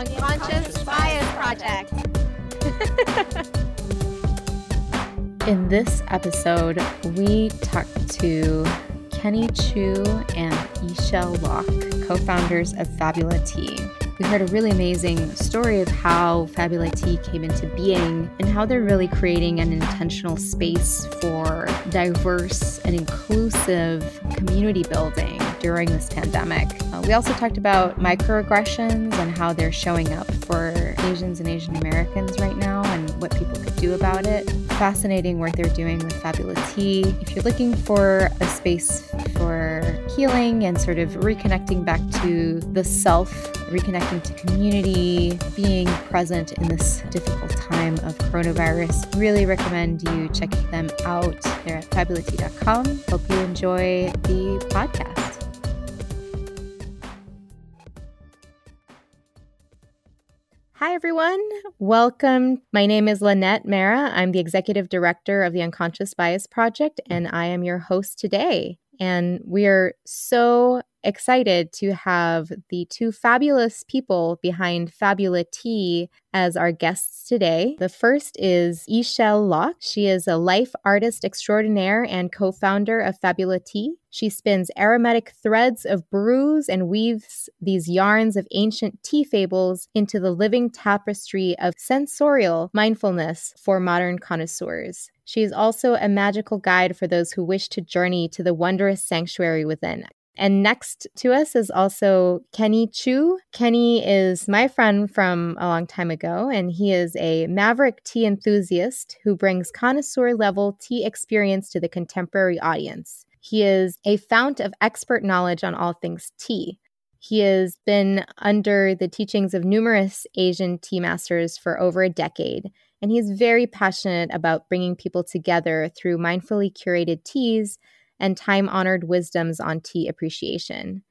Unconscious Bias Project. In this episode, we talked to Kenny Chu and Yichelle Locke, co founders of Fabula Tea. We heard a really amazing story of how Fabula Tea came into being and how they're really creating an intentional space for diverse and inclusive community building during this pandemic. Uh, we also talked about microaggressions and how they're showing up for Asians and Asian Americans right now and what people could do about it. Fascinating work they're doing with Fabula Tea. If you're looking for a space for healing and sort of reconnecting back to the self, reconnecting to community, being present in this difficult time of coronavirus, really recommend you check them out. They're at fabulatea.com. Hope you enjoy the podcast. Hi, everyone. Welcome. My name is Lynette Mara. I'm the executive director of the Unconscious Bias Project, and I am your host today. And we are so excited to have the two fabulous people behind Fabula Tea as our guests today. The first is Yichelle Locke. She is a life artist extraordinaire and co founder of Fabula Tea. She spins aromatic threads of brews and weaves these yarns of ancient tea fables into the living tapestry of sensorial mindfulness for modern connoisseurs. She is also a magical guide for those who wish to journey to the wondrous sanctuary within. And next to us is also Kenny Chu. Kenny is my friend from a long time ago, and he is a maverick tea enthusiast who brings connoisseur level tea experience to the contemporary audience. He is a fount of expert knowledge on all things tea. He has been under the teachings of numerous Asian tea masters for over a decade and he's very passionate about bringing people together through mindfully curated teas and time honored wisdoms on tea appreciation.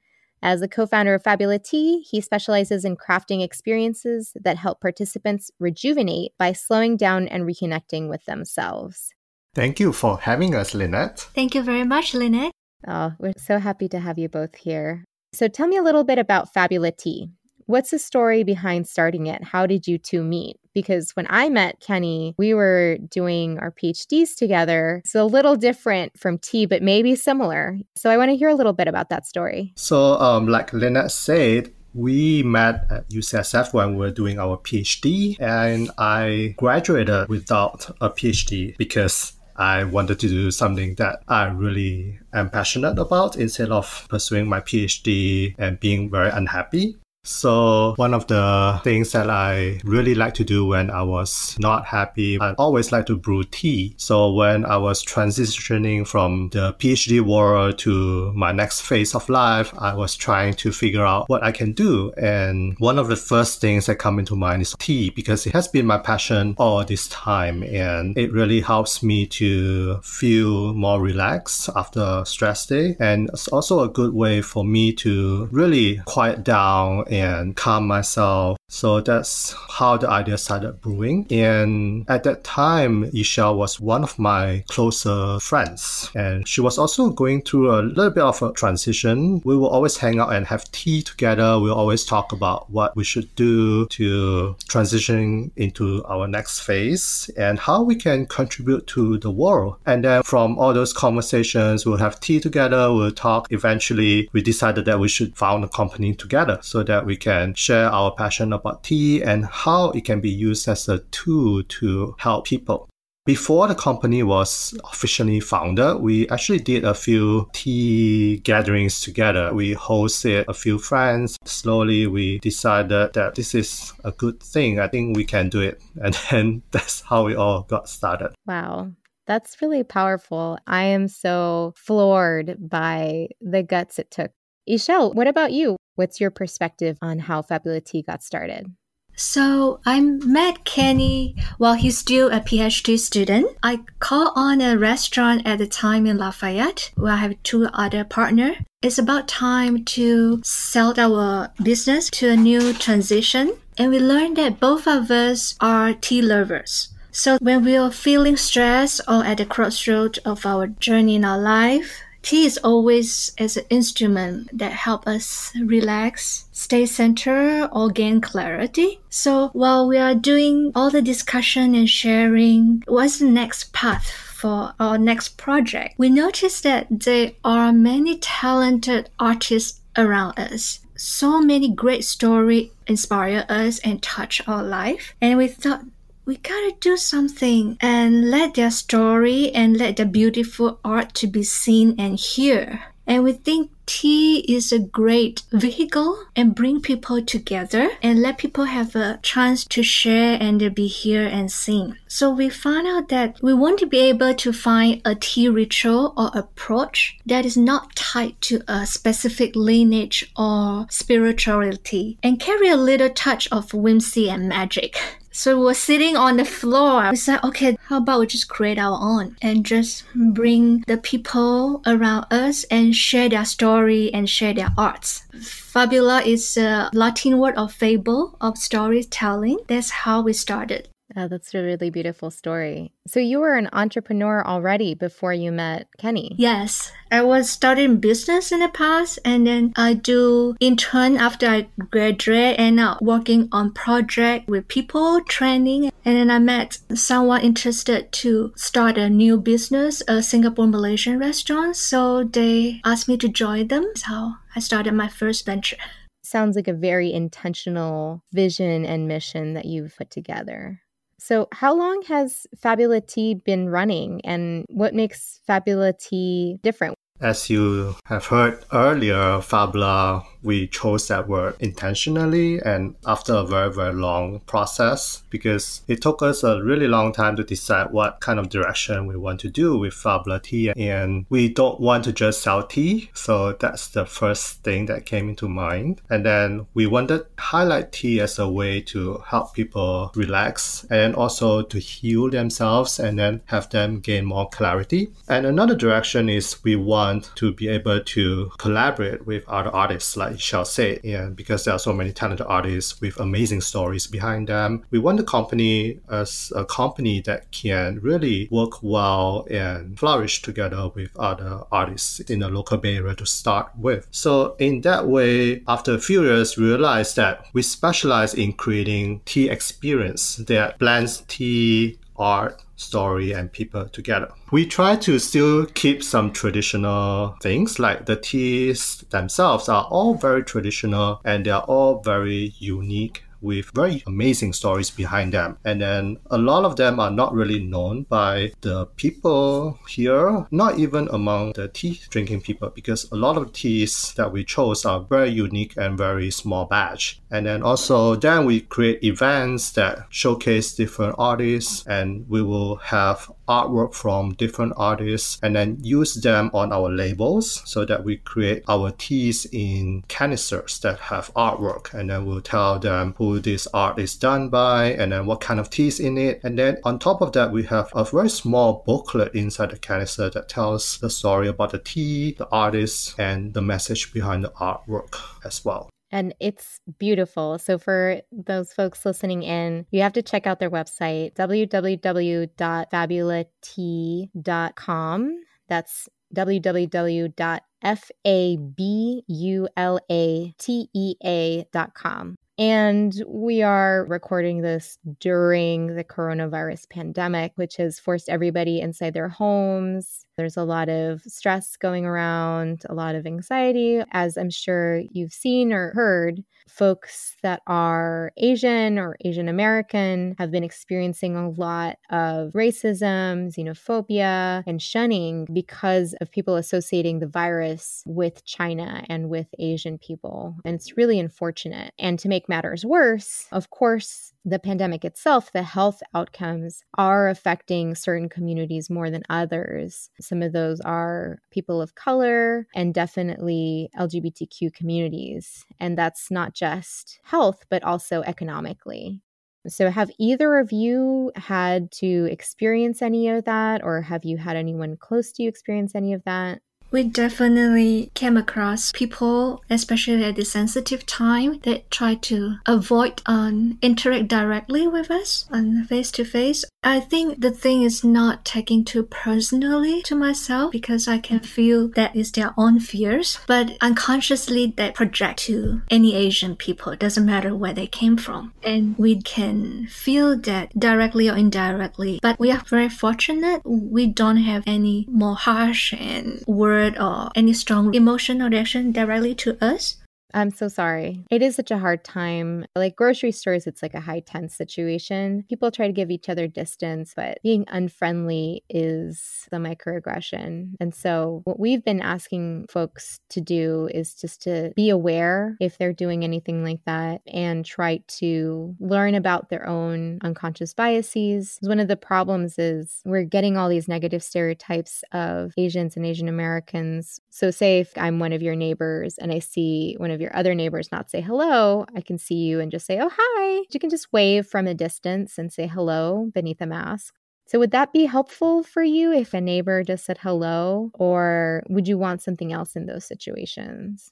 As the co founder of Fabula Tea, he specializes in crafting experiences that help participants rejuvenate by slowing down and reconnecting with themselves. Thank you for having us, Lynette. Thank you very much, Lynette. Oh, we're so happy to have you both here. So, tell me a little bit about Fabula Tea. What's the story behind starting it? How did you two meet? Because when I met Kenny, we were doing our PhDs together. It's a little different from tea, but maybe similar. So I want to hear a little bit about that story. So, um, like Lynette said, we met at UCSF when we were doing our PhD, and I graduated without a PhD because I wanted to do something that I really am passionate about instead of pursuing my PhD and being very unhappy. So one of the things that I really like to do when I was not happy, I always like to brew tea. So when I was transitioning from the PhD world to my next phase of life, I was trying to figure out what I can do. And one of the first things that come into mind is tea because it has been my passion all this time and it really helps me to feel more relaxed after a stress day. And it's also a good way for me to really quiet down and calm myself. So that's how the idea started brewing. And at that time, Yichelle was one of my closer friends. And she was also going through a little bit of a transition. We will always hang out and have tea together. We'll always talk about what we should do to transition into our next phase and how we can contribute to the world. And then from all those conversations, we'll have tea together. We'll talk. Eventually, we decided that we should found a company together so that we can share our passion about tea and how it can be used as a tool to help people. Before the company was officially founded, we actually did a few tea gatherings together. We hosted a few friends. Slowly, we decided that this is a good thing. I think we can do it. And then that's how we all got started. Wow. That's really powerful. I am so floored by the guts it took. Yichelle, what about you? What's your perspective on how Fabula Tea got started? So I met Kenny while he's still a PhD student. I called on a restaurant at the time in Lafayette where I have two other partners. It's about time to sell our business to a new transition. And we learned that both of us are tea lovers. So when we are feeling stressed or at the crossroads of our journey in our life, tea is always as an instrument that help us relax, stay centered, or gain clarity. So while we are doing all the discussion and sharing, what's the next path for our next project? We noticed that there are many talented artists around us. So many great stories inspire us and touch our life. And we thought we gotta do something and let their story and let their beautiful art to be seen and hear. And we think tea is a great vehicle and bring people together and let people have a chance to share and be here and sing. So we found out that we want to be able to find a tea ritual or approach that is not tied to a specific lineage or spirituality and carry a little touch of whimsy and magic. So we were sitting on the floor. We said, okay, how about we just create our own and just bring the people around us and share their story and share their arts. Fabula is a Latin word of fable, of storytelling. That's how we started. Oh, that's a really beautiful story. So you were an entrepreneur already before you met Kenny. Yes, I was starting business in the past, and then I do intern after I graduate, and now working on project with people, training, and then I met someone interested to start a new business, a Singapore Malaysian restaurant. So they asked me to join them. That's how I started my first venture. Sounds like a very intentional vision and mission that you've put together. So, how long has Fabula Tea been running and what makes Fabula Tea different? As you have heard earlier, Fabula, we chose that word intentionally and after a very, very long process because it took us a really long time to decide what kind of direction we want to do with Fabula tea. And we don't want to just sell tea. So that's the first thing that came into mind. And then we wanted to highlight tea as a way to help people relax and also to heal themselves and then have them gain more clarity. And another direction is we want to be able to collaborate with other artists like Xiao Say. And because there are so many talented artists with amazing stories behind them, we want the company as a company that can really work well and flourish together with other artists in the local Bay Area to start with. So in that way, after a few years, we realized that we specialize in creating tea experience that blends tea, art, story and people together. We try to still keep some traditional things like the teas themselves are all very traditional and they are all very unique with very amazing stories behind them. And then a lot of them are not really known by the people here, not even among the tea drinking people, because a lot of teas that we chose are very unique and very small batch. And then also then we create events that showcase different artists and we will have artwork from different artists and then use them on our labels so that we create our teas in canisters that have artwork and then we'll tell them who this art is done by and then what kind of tea is in it. And then on top of that, we have a very small booklet inside the canister that tells the story about the tea, the artist, and the message behind the artwork as well and it's beautiful. So, for those folks listening in, you have to check out their website, www.fabulatea.com. That's www.fabulatea.com. And we are recording this during the coronavirus pandemic, which has forced everybody inside their homes. There's a lot of stress going around, a lot of anxiety, as I'm sure you've seen or heard folks that are Asian or Asian American have been experiencing a lot of racism, xenophobia, and shunning because of people associating the virus with China and with Asian people. And it's really unfortunate. And to make matters worse, of course, the pandemic itself, the health outcomes are affecting certain communities more than others. Some of those are people of color and definitely LGBTQ communities. And that's not just health, but also economically. So, have either of you had to experience any of that, or have you had anyone close to you experience any of that? We definitely came across people, especially at the sensitive time, that try to avoid um, interact directly with us on face to face. I think the thing is not taking too personally to myself because I can feel that is their own fears, but unconsciously they project to any Asian people. It doesn't matter where they came from. And we can feel that directly or indirectly. But we are very fortunate. We don't have any more harsh and word or any strong emotional reaction directly to us. I'm so sorry. It is such a hard time. Like grocery stores, it's like a high tense situation. People try to give each other distance, but being unfriendly is the microaggression. And so, what we've been asking folks to do is just to be aware if they're doing anything like that and try to learn about their own unconscious biases. One of the problems is we're getting all these negative stereotypes of Asians and Asian Americans. So, say if I'm one of your neighbors and I see one of of your other neighbors not say hello, I can see you and just say, oh, hi. You can just wave from a distance and say hello beneath a mask. So, would that be helpful for you if a neighbor just said hello, or would you want something else in those situations?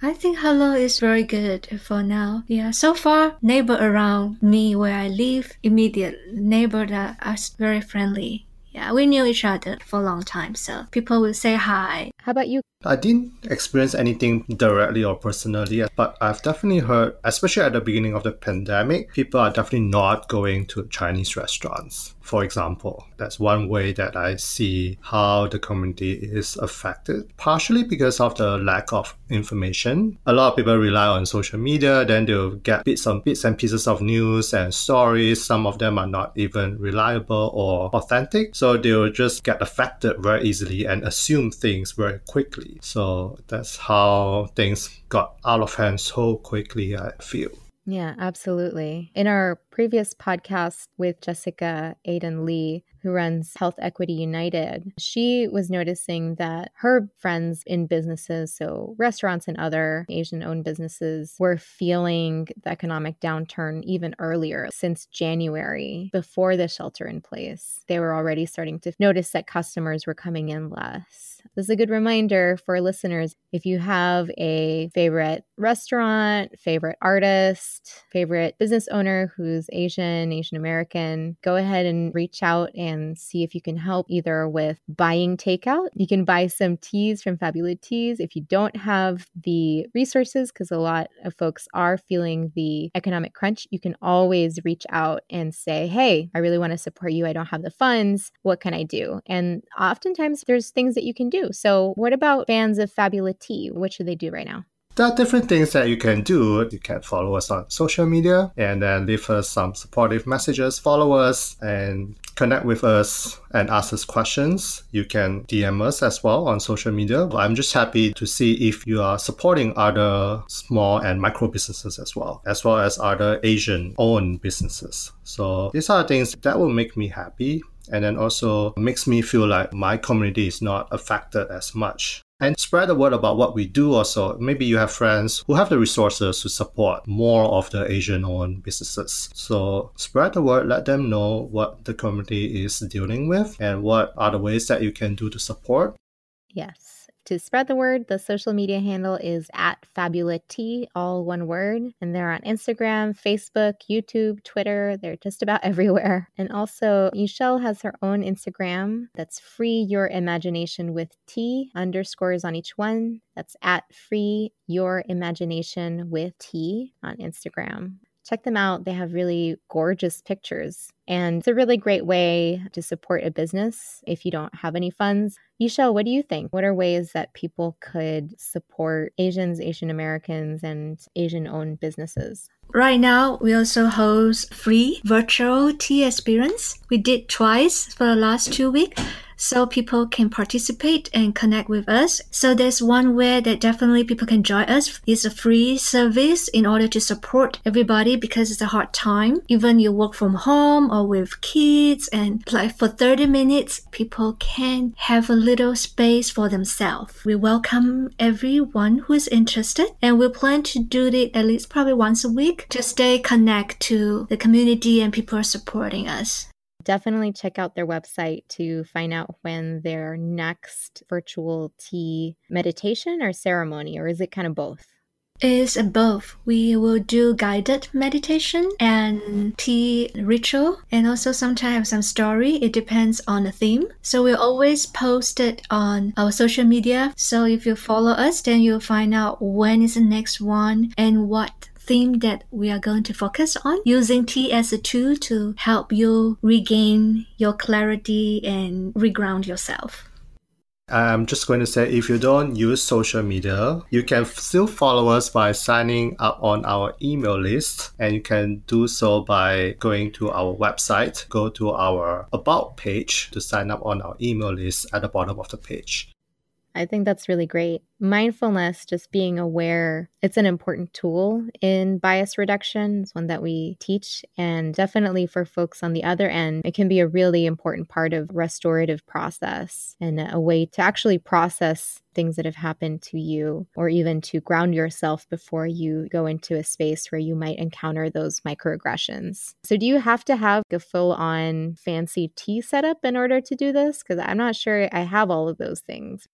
I think hello is very good for now. Yeah, so far neighbor around me where I live, immediate neighbor that are very friendly. Yeah, we knew each other for a long time, so people will say hi. How about you? I didn't experience anything directly or personally, but I've definitely heard, especially at the beginning of the pandemic, people are definitely not going to Chinese restaurants. For example, that's one way that I see how the community is affected, partially because of the lack of information. A lot of people rely on social media, then they'll get bits and bits and pieces of news and stories. Some of them are not even reliable or authentic, so they'll just get affected very easily and assume things very quickly. So that's how things got out of hand so quickly, I feel. Yeah, absolutely. In our previous podcast with Jessica Aiden Lee, who runs Health Equity United, she was noticing that her friends in businesses, so restaurants and other Asian owned businesses, were feeling the economic downturn even earlier since January, before the shelter in place. They were already starting to notice that customers were coming in less. This is a good reminder for listeners. If you have a favorite restaurant, favorite artist, favorite business owner who's Asian, Asian American, go ahead and reach out and see if you can help either with buying takeout. You can buy some teas from Fabulous Teas if you don't have the resources, because a lot of folks are feeling the economic crunch. You can always reach out and say, Hey, I really want to support you. I don't have the funds. What can I do? And oftentimes there's things that you can do. So, what about fans of Fabulous Tea? What should they do right now? There are different things that you can do. You can follow us on social media and then leave us some supportive messages, follow us and connect with us and ask us questions. You can DM us as well on social media. I'm just happy to see if you are supporting other small and micro businesses as well, as well as other Asian owned businesses. So these are things that will make me happy and then also makes me feel like my community is not affected as much and spread the word about what we do also. Maybe you have friends who have the resources to support more of the Asian owned businesses. So spread the word, let them know what the community is dealing with and what are the ways that you can do to support. Yes to spread the word, the social media handle is at Fabulatea, all one word. And they're on Instagram, Facebook, YouTube, Twitter. They're just about everywhere. And also, Yichelle has her own Instagram that's free your imagination with T underscores on each one. That's at free your imagination with T on Instagram check them out. They have really gorgeous pictures. And it's a really great way to support a business if you don't have any funds. Yichelle, what do you think? What are ways that people could support Asians, Asian Americans, and Asian owned businesses? Right now, we also host free virtual tea experience. We did twice for the last two weeks so people can participate and connect with us. So there's one way that definitely people can join us. It's a free service in order to support everybody because it's a hard time. Even you work from home or with kids and like for 30 minutes, people can have a little space for themselves. We welcome everyone who is interested and we plan to do it at least probably once a week to stay connect to the community and people supporting us. Definitely check out their website to find out when their next virtual tea meditation or ceremony, or is it kind of both? is both. We will do guided meditation and tea ritual, and also sometimes some story. It depends on the theme. So we always post it on our social media. So if you follow us, then you'll find out when is the next one and what theme that we are going to focus on using tea as a tool to help you regain your clarity and reground yourself. I'm just going to say if you don't use social media, you can still follow us by signing up on our email list. And you can do so by going to our website, go to our About page to sign up on our email list at the bottom of the page. I think that's really great. Mindfulness, just being aware, it's an important tool in bias reduction. It's one that we teach. And definitely for folks on the other end, it can be a really important part of restorative process and a way to actually process things that have happened to you or even to ground yourself before you go into a space where you might encounter those microaggressions. So do you have to have a full on fancy tea setup in order to do this? Because I'm not sure I have all of those things.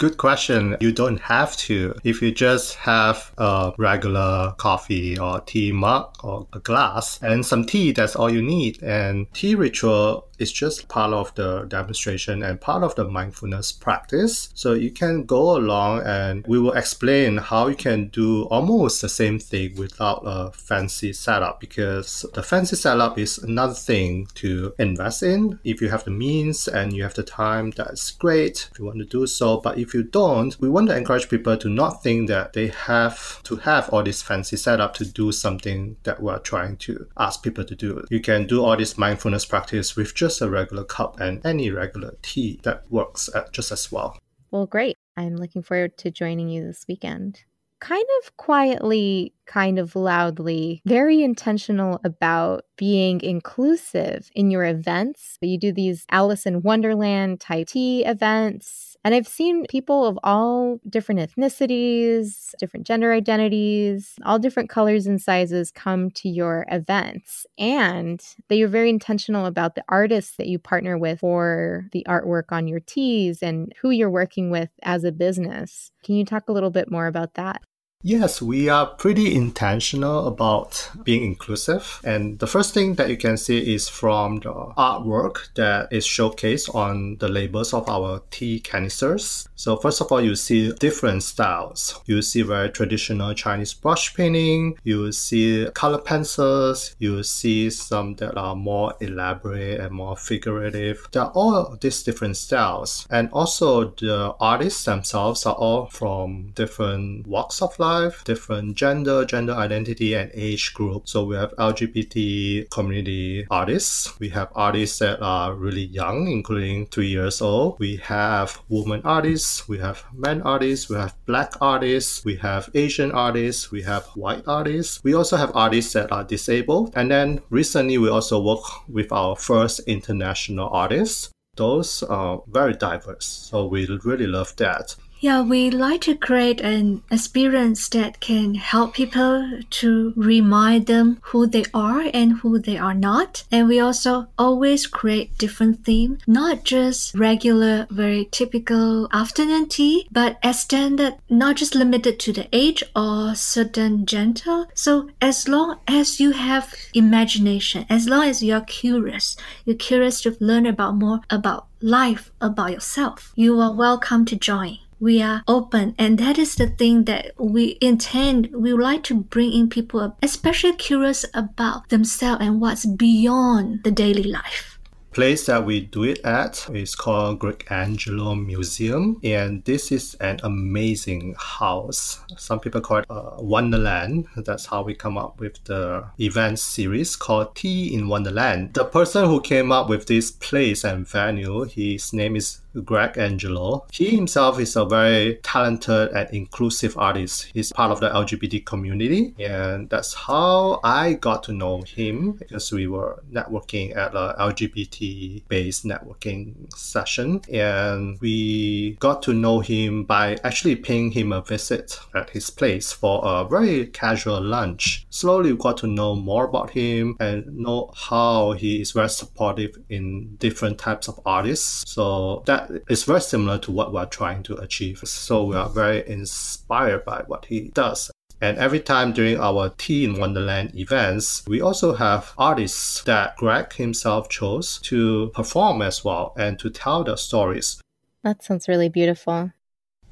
Good question. You don't have to. If you just have a regular coffee or tea mug or a glass and some tea, that's all you need. And tea ritual is just part of the demonstration and part of the mindfulness practice. So you can go along and we will explain how you can do almost the same thing without a fancy setup because the fancy setup is another thing to invest in. If you have the means and you have the time, that's great if you want to do so. But if you don't, we want to encourage people to not think that they have to have all this fancy setup to do something that we're trying to ask people to do. You can do all this mindfulness practice with just a regular cup and any regular tea that works just as well. Well, great. I'm looking forward to joining you this weekend kind of quietly, kind of loudly, very intentional about being inclusive in your events. You do these Alice in Wonderland type tea events and I've seen people of all different ethnicities, different gender identities, all different colors and sizes come to your events. And they are very intentional about the artists that you partner with for the artwork on your teas and who you're working with as a business. Can you talk a little bit more about that? Yes, we are pretty intentional about being inclusive. And the first thing that you can see is from the artwork that is showcased on the labels of our tea canisters. So first of all, you see different styles. You see very traditional Chinese brush painting. You see color pencils. You see some that are more elaborate and more figurative. There are all these different styles. And also the artists themselves are all from different walks of life five different gender, gender identity, and age group. So we have LGBT community artists. We have artists that are really young, including three years old. We have woman artists. We have men artists. We have black artists. We have Asian artists. We have white artists. We also have artists that are disabled. And then recently, we also work with our first international artists those are very diverse. So we really love that. Yeah, we like to create an experience that can help people to remind them who they are and who they are not. And we also always create different themes, not just regular, very typical afternoon tea, but extended, not just limited to the age or certain gender. So as long as you have imagination, as long as you're curious, you're curious to learn about more about life, about yourself, you are welcome to join we are open and that is the thing that we intend we would like to bring in people especially curious about themselves and what's beyond the daily life place that we do it at is called Gregangelo Museum, and this is an amazing house. Some people call it uh, Wonderland. That's how we come up with the event series called Tea in Wonderland. The person who came up with this place and venue, his name is Gregangelo. He himself is a very talented and inclusive artist. He's part of the LGBT community, and that's how I got to know him because we were networking at a LGBT based networking session, and we got to know him by actually paying him a visit at his place for a very casual lunch. Slowly, we got to know more about him and know how he is very supportive in different types of artists. So that is very similar to what we're trying to achieve. So we are very inspired by what he does. And every time during our Tea in Wonderland events, we also have artists that Greg himself chose to perform as well and to tell their stories. That sounds really beautiful.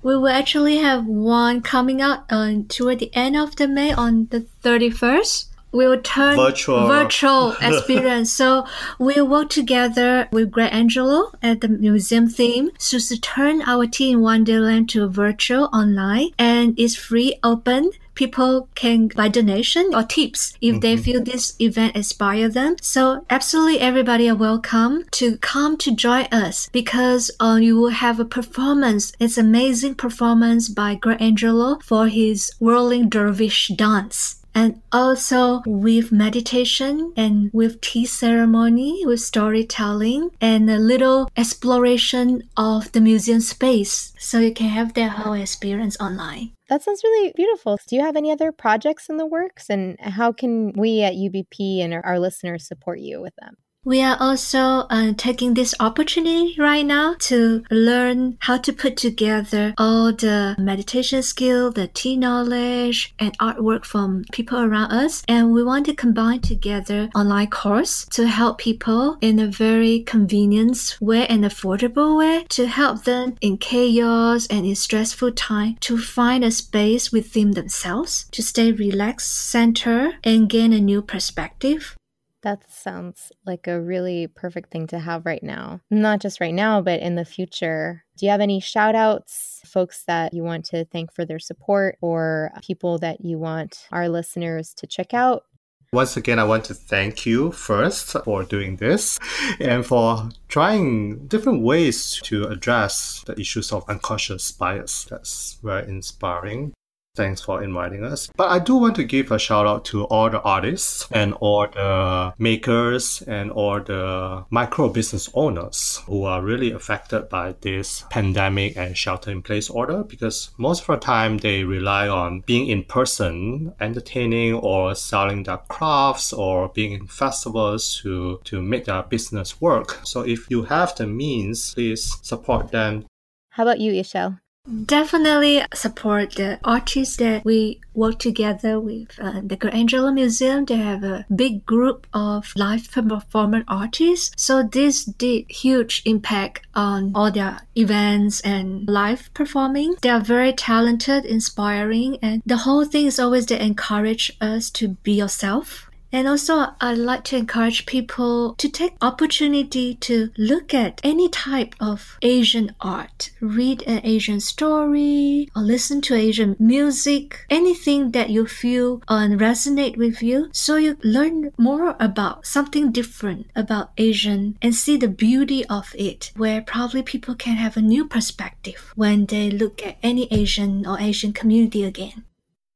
We will actually have one coming out on toward the end of the May on the 31st will turn Virtual. virtual experience. so we'll work together with Gregangelo at the museum theme so to turn our tea in Wonderland to virtual online and it's free open. People can buy donation or tips if they feel this event inspire them. So absolutely everybody are welcome to come to join us because uh, you will have a performance. It's amazing performance by Gregangelo for his whirling dervish dance and also with meditation and with tea ceremony, with storytelling and a little exploration of the museum space. So you can have that whole experience online. That sounds really beautiful. Do you have any other projects in the works? And how can we at UBP and our, our listeners support you with them? We are also uh, taking this opportunity right now to learn how to put together all the meditation skill, the tea knowledge, and artwork from people around us. And we want to combine together online course to help people in a very convenient way and affordable way to help them in chaos and in stressful time to find a space within themselves to stay relaxed, center, and gain a new perspective. That sounds like a really perfect thing to have right now. Not just right now, but in the future. Do you have any shout outs, folks that you want to thank for their support, or people that you want our listeners to check out? Once again, I want to thank you first for doing this and for trying different ways to address the issues of unconscious bias. That's very inspiring. Thanks for inviting us. But I do want to give a shout out to all the artists and all the makers and all the micro business owners who are really affected by this pandemic and shelter in place order because most of the time they rely on being in person, entertaining or selling their crafts or being in festivals to, to make their business work. So if you have the means, please support them. How about you, Yichelle? Definitely support the artists that we work together with. Uh, the Gregangelo Museum, they have a big group of live performance artists. So this did huge impact on all their events and live performing. They are very talented, inspiring, and the whole thing is always to encourage us to be yourself and also, I'd like to encourage people to take opportunity to look at any type of Asian art, read an Asian story, or listen to Asian music, anything that you feel and resonate with you, so you learn more about something different about Asian and see the beauty of it, where probably people can have a new perspective when they look at any Asian or Asian community again.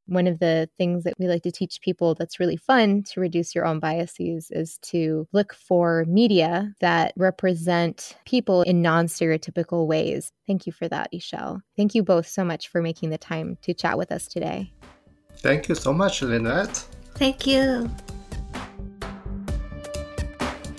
One of the things that we like to teach people that's really fun to reduce your own biases is to look for media that represent people in non stereotypical ways. Thank you for that, Yichelle. Thank you both so much for making the time to chat with us today. Thank you so much, Lynette. Thank you.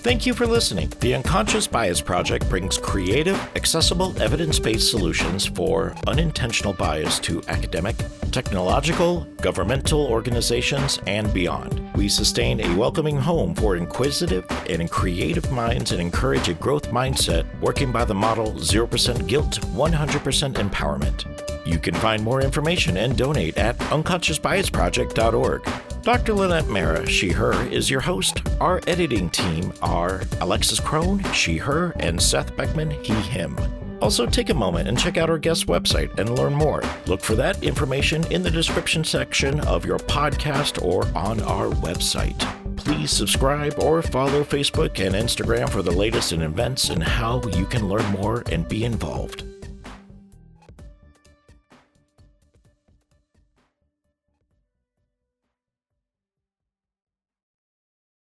Thank you for listening. The Unconscious Bias Project brings creative, accessible, evidence based solutions for unintentional bias to academic, technological, governmental organizations, and beyond. We sustain a welcoming home for inquisitive and creative minds and encourage a growth mindset working by the model 0% guilt, 100% empowerment. You can find more information and donate at unconsciousbiasproject.org. Dr. Lynette Mara, she, her, is your host. Our editing team are Alexis Crone, she, her, and Seth Beckman, he, him. Also, take a moment and check out our guest website and learn more. Look for that information in the description section of your podcast or on our website. Please subscribe or follow Facebook and Instagram for the latest in events and how you can learn more and be involved.